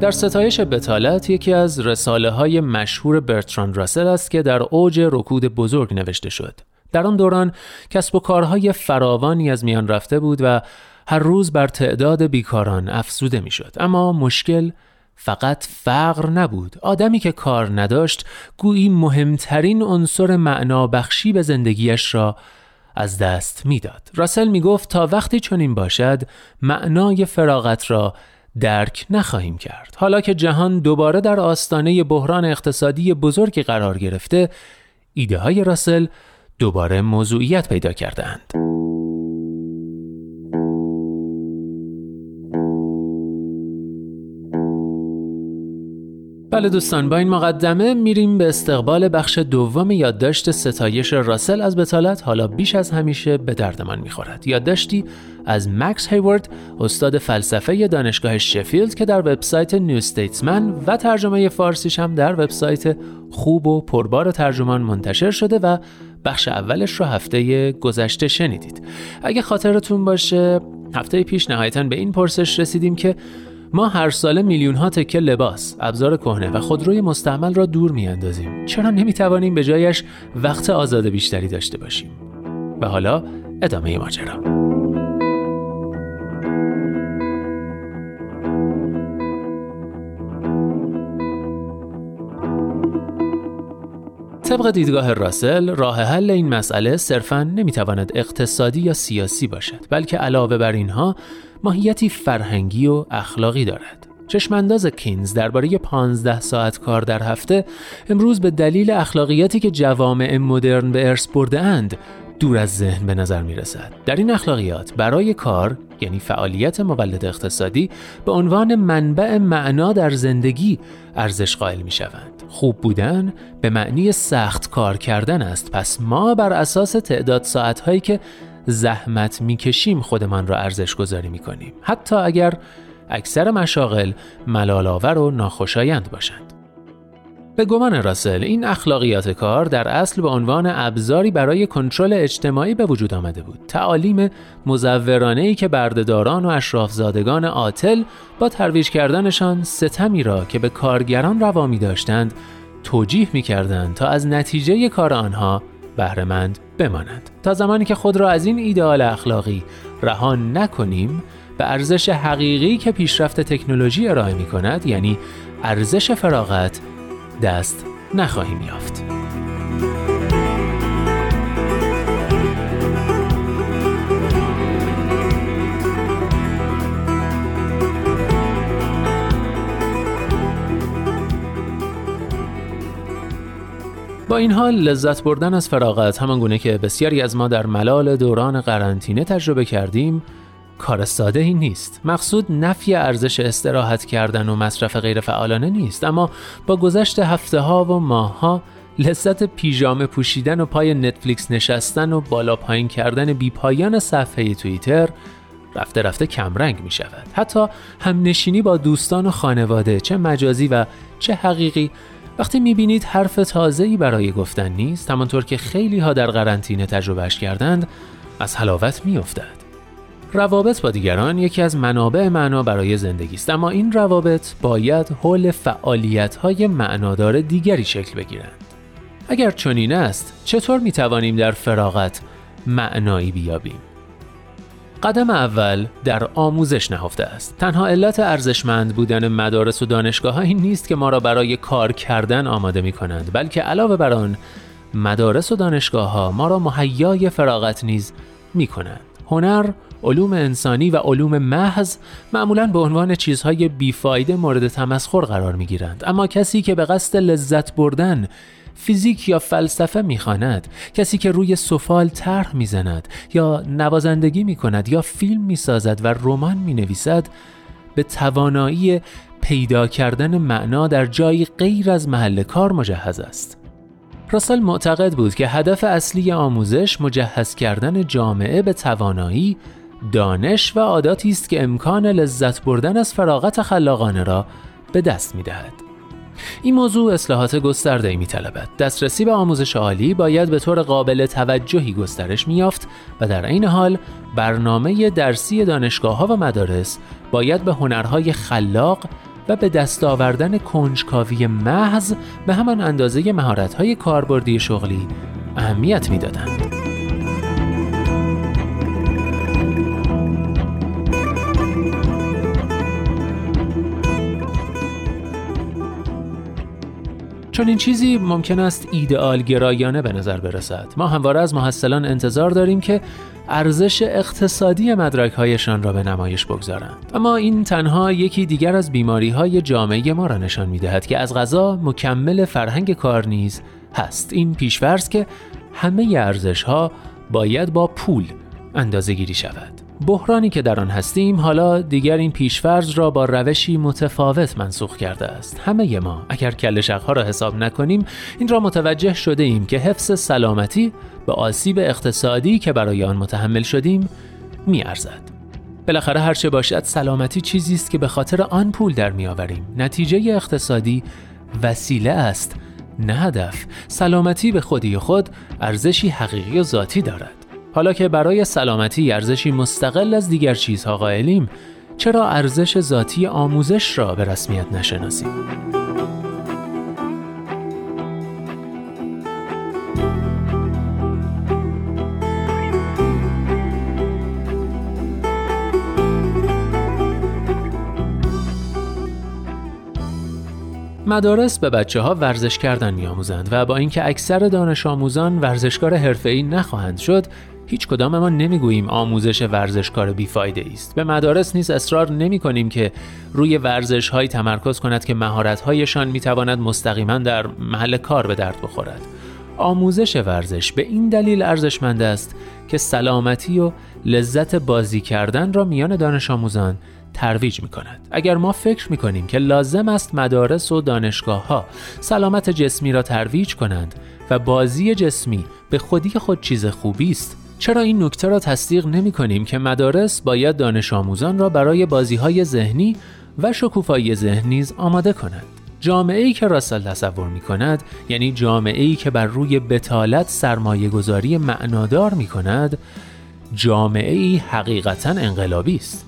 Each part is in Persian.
در ستایش بطالت یکی از رساله های مشهور برتراند راسل است که در اوج رکود بزرگ نوشته شد. در آن دوران کسب و کارهای فراوانی از میان رفته بود و هر روز بر تعداد بیکاران افزوده می‌شد. اما مشکل فقط فقر نبود. آدمی که کار نداشت گویی مهمترین عنصر بخشی به زندگیش را از دست می‌داد. راسل می گفت تا وقتی چنین باشد معنای فراغت را درک نخواهیم کرد. حالا که جهان دوباره در آستانه بحران اقتصادی بزرگی قرار گرفته، ایده های راسل دوباره موضوعیت پیدا کردند. بله دوستان با این مقدمه میریم به استقبال بخش دوم یادداشت ستایش راسل از بتالت حالا بیش از همیشه به دردمان می‌خورد. یادداشتی از مکس هیورد استاد فلسفه دانشگاه شفیلد که در وبسایت نیو ستیتسمن و ترجمه فارسیش هم در وبسایت خوب و پربار ترجمان منتشر شده و بخش اولش رو هفته گذشته شنیدید. اگه خاطرتون باشه هفته پیش نهایتا به این پرسش رسیدیم که ما هر ساله میلیون ها تکه لباس، ابزار کهنه و خودروی مستعمل را دور میاندازیم. چرا نمی‌توانیم به جایش وقت آزاد بیشتری داشته باشیم؟ و حالا ادامه ماجرا. طبق دیدگاه راسل راه حل این مسئله صرفا نمی‌تواند اقتصادی یا سیاسی باشد بلکه علاوه بر اینها ماهیتی فرهنگی و اخلاقی دارد. چشمانداز کینز درباره 15 ساعت کار در هفته امروز به دلیل اخلاقیاتی که جوامع مدرن به ارث برده اند دور از ذهن به نظر می رسد. در این اخلاقیات برای کار یعنی فعالیت مولد اقتصادی به عنوان منبع معنا در زندگی ارزش قائل می شوند. خوب بودن به معنی سخت کار کردن است. پس ما بر اساس تعداد ساعت هایی که زحمت می‌کشیم خودمان را ارزش گذاری می‌کنیم. حتی اگر اکثر مشاغل ملالآور و ناخوشایند باشند. به گمان راسل این اخلاقیات کار در اصل به عنوان ابزاری برای کنترل اجتماعی به وجود آمده بود. تعالیم مزورانه ای که بردهداران و اشرافزادگان عاطل با ترویج کردنشان ستمی را که به کارگران روا می داشتند توجیه می کردند تا از نتیجه کار آنها بهرهمند بمانند. تا زمانی که خود را از این ایدئال اخلاقی رها نکنیم به ارزش حقیقی که پیشرفت تکنولوژی ارائه می کند یعنی ارزش فراغت دست نخواهیم یافت. با این حال لذت بردن از فراغت همان گونه که بسیاری از ما در ملال دوران قرنطینه تجربه کردیم کار ساده ای نیست. مقصود نفی ارزش استراحت کردن و مصرف غیرفعالانه نیست. اما با گذشت هفته ها و ماه ها لذت پیژامه پوشیدن و پای نتفلیکس نشستن و بالا پایین کردن بی پایان صفحه توییتر رفته رفته کمرنگ می شود حتی هم نشینی با دوستان و خانواده چه مجازی و چه حقیقی. وقتی می‌بینید حرف تازه‌ای برای گفتن نیست همانطور که خیلی ها در قرنطینه تجربهش کردند از حلاوت میافتد. روابط با دیگران یکی از منابع معنا برای زندگی است اما این روابط باید حول فعالیت های معنادار دیگری شکل بگیرند اگر چنین است چطور می توانیم در فراغت معنایی بیابیم قدم اول در آموزش نهفته است. تنها علت ارزشمند بودن مدارس و دانشگاه نیست که ما را برای کار کردن آماده می کنند بلکه علاوه بر آن مدارس و دانشگاه ها ما را مهیای فراغت نیز می کنند. هنر، علوم انسانی و علوم محض معمولا به عنوان چیزهای بیفایده مورد تمسخر قرار می گیرند. اما کسی که به قصد لذت بردن فیزیک یا فلسفه می‌خواند کسی که روی سفال طرح می‌زند یا نوازندگی می‌کند یا فیلم می‌سازد و رمان می‌نویسد به توانایی پیدا کردن معنا در جایی غیر از محل کار مجهز است راسل معتقد بود که هدف اصلی آموزش مجهز کردن جامعه به توانایی، دانش و عاداتی است که امکان لذت بردن از فراغت خلاقانه را به دست می دهد. این موضوع اصلاحات گسترده می طلبد. دسترسی به آموزش عالی باید به طور قابل توجهی گسترش می یافت و در این حال برنامه درسی دانشگاه ها و مدارس باید به هنرهای خلاق و به دست آوردن کنجکاوی محض به همان اندازه مهارت‌های کاربردی شغلی اهمیت می‌دادند. چون این چیزی ممکن است ایدئال گرایانه به نظر برسد. ما همواره از محصلان انتظار داریم که ارزش اقتصادی مدرکهایشان را به نمایش بگذارند. اما این تنها یکی دیگر از بیماری های جامعه ما را نشان می دهد که از غذا مکمل فرهنگ کار نیز هست. این پیشورز که همه ارزش ها باید با پول اندازه گیری شود. بحرانی که در آن هستیم حالا دیگر این پیشفرض را با روشی متفاوت منسوخ کرده است. همه ما اگر کل ها را حساب نکنیم این را متوجه شده ایم که حفظ سلامتی به آسیب اقتصادی که برای آن متحمل شدیم ارزد. بالاخره هرچه باشد سلامتی چیزی است که به خاطر آن پول در میآوریم. نتیجه اقتصادی وسیله است نه هدف. سلامتی به خودی خود ارزشی حقیقی و ذاتی دارد. حالا که برای سلامتی ارزشی مستقل از دیگر چیزها قائلیم چرا ارزش ذاتی آموزش را به رسمیت نشناسیم؟ مدارس به بچه ها ورزش کردن می آموزند و با اینکه اکثر دانش آموزان ورزشکار حرفه‌ای نخواهند شد هیچ کدام ما نمی‌گوییم آموزش ورزشکار بیفایده است به مدارس نیز اصرار نمی کنیم که روی ورزش های تمرکز کند که مهارت هایشان می تواند مستقیما در محل کار به درد بخورد آموزش ورزش به این دلیل ارزشمند است که سلامتی و لذت بازی کردن را میان دانش آموزان ترویج می کند. اگر ما فکر می کنیم که لازم است مدارس و دانشگاه ها سلامت جسمی را ترویج کنند و بازی جسمی به خودی خود چیز خوبی است چرا این نکته را تصدیق نمی کنیم که مدارس باید دانش آموزان را برای بازی های ذهنی و شکوفایی ذهن نیز آماده کنند جامعه ای که راسل تصور می کند یعنی جامعه ای که بر روی بتالت سرمایه گذاری معنادار می کند جامعه ای حقیقتا انقلابی است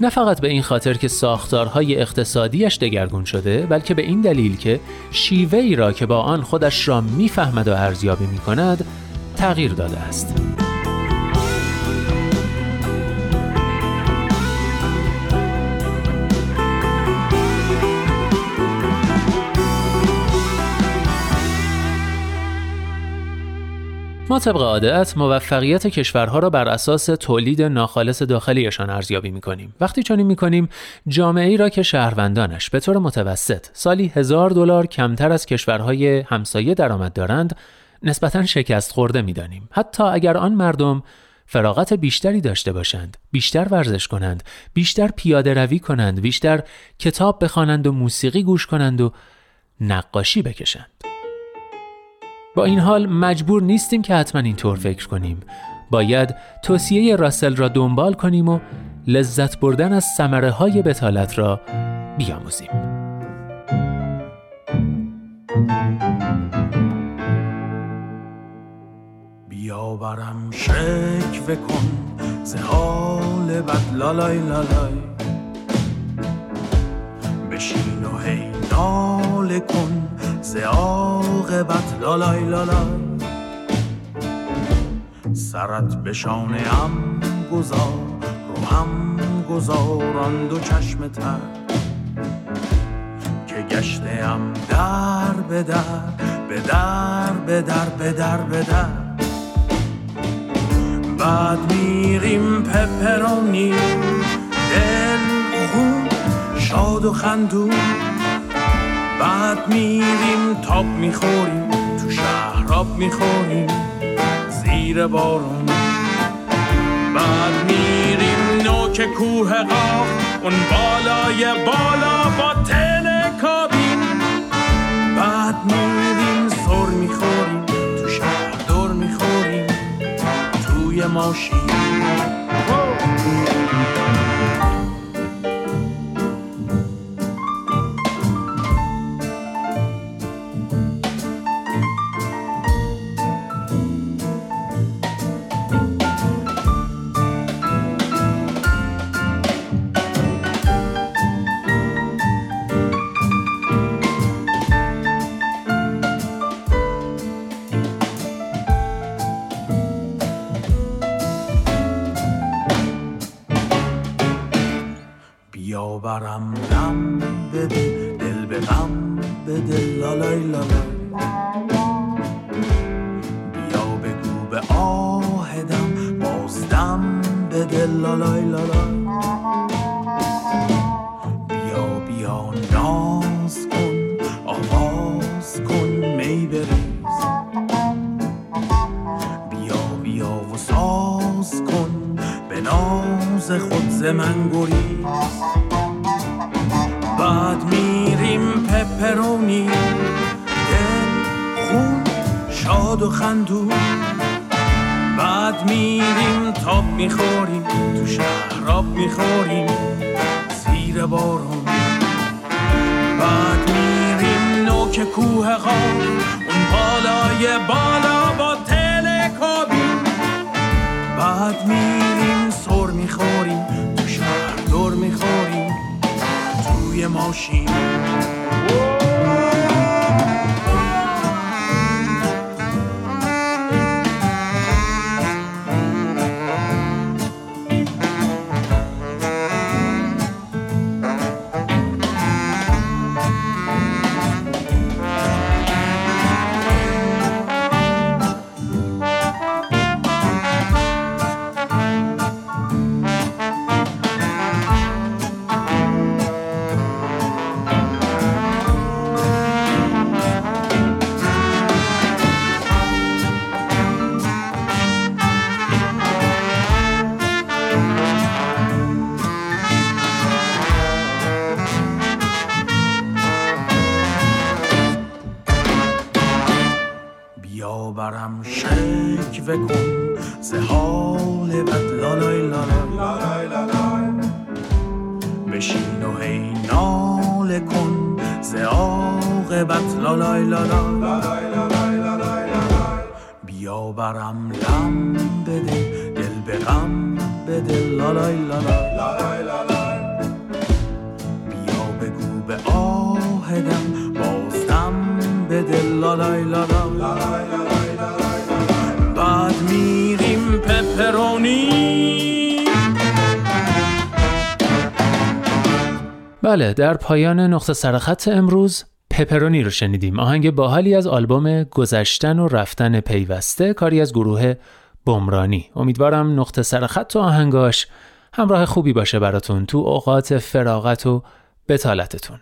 نه فقط به این خاطر که ساختارهای اقتصادیش دگرگون شده بلکه به این دلیل که شیوه ای را که با آن خودش را می‌فهمد و ارزیابی می کند تغییر داده است. ما طبق عادت موفقیت کشورها را بر اساس تولید ناخالص داخلیشان ارزیابی می کنیم. وقتی چنین می کنیم جامعه ای را که شهروندانش به طور متوسط سالی هزار دلار کمتر از کشورهای همسایه درآمد دارند نسبتا شکست خورده می دانیم. حتی اگر آن مردم فراغت بیشتری داشته باشند، بیشتر ورزش کنند، بیشتر پیاده روی کنند، بیشتر کتاب بخوانند و موسیقی گوش کنند و نقاشی بکشند. با این حال مجبور نیستیم که حتما اینطور فکر کنیم. باید توصیه راسل را دنبال کنیم و لذت بردن از سمره های بتالت را بیاموزیم. بیاورم شک کن ز بد لالای لالای. بشین و هی ناله کن ز عاقبت لالای لالای. سرت به شانه ام گذار رو هم گذاران دو چشم تر. که گشته ام در به در به در به در به در به در. بعد میریم پپرونی دل خون شاد و خندون. بعد میریم تاب می‌خوریم تو شهراب می‌خوریم زیر بارون. بعد میریم نوک کوه قاف اون بالای بالا با تل کابین. بعد میریم سر می‌خوریم تو شهر دور می‌خوریم توی ماشین. برم دم بده دل به غم بده لالای لالای بیا بگو به آهدم بازدم بده لالای لالای بیا بیا ناز کن آواز کن می بریز بیا بیا و ساز کن به ناز خود ز من گریز پپرونی دل خون شاد و خندو بعد میریم تاب می‌خوریم تو شهراب می‌خوریم زیر بارون. بعد میریم نوک کوه غار اون بالای بالا با تلکابی بعد میریم سر می‌خوریم تو شهر دور می‌خوریم توی ماشین. بشین و هی ناله کن ز عاقبت لالای لالای بیا برم لم بده دل به غم بده لالای لالای بیا بگو به آهدم بازدم بده لالای لالای بعد میریم پپرونی بله در پایان نقطه سرخط امروز پپرونی رو شنیدیم. آهنگ باحالی از آلبوم گذشتن و رفتن پیوسته کاری از گروه بمرانی. امیدوارم نقطه سرخط و آهنگاش همراه خوبی باشه براتون تو اوقات فراغت و بتالتتون.